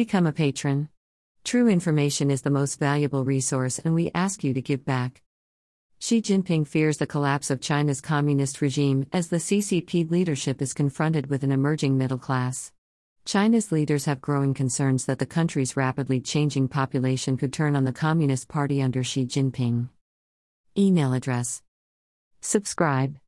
Become a patron. True information is the most valuable resource, and we ask you to give back. Xi Jinping fears the collapse of China's communist regime as the CCP leadership is confronted with an emerging middle class. China's leaders have growing concerns that the country's rapidly changing population could turn on the Communist Party under Xi Jinping. Email address Subscribe.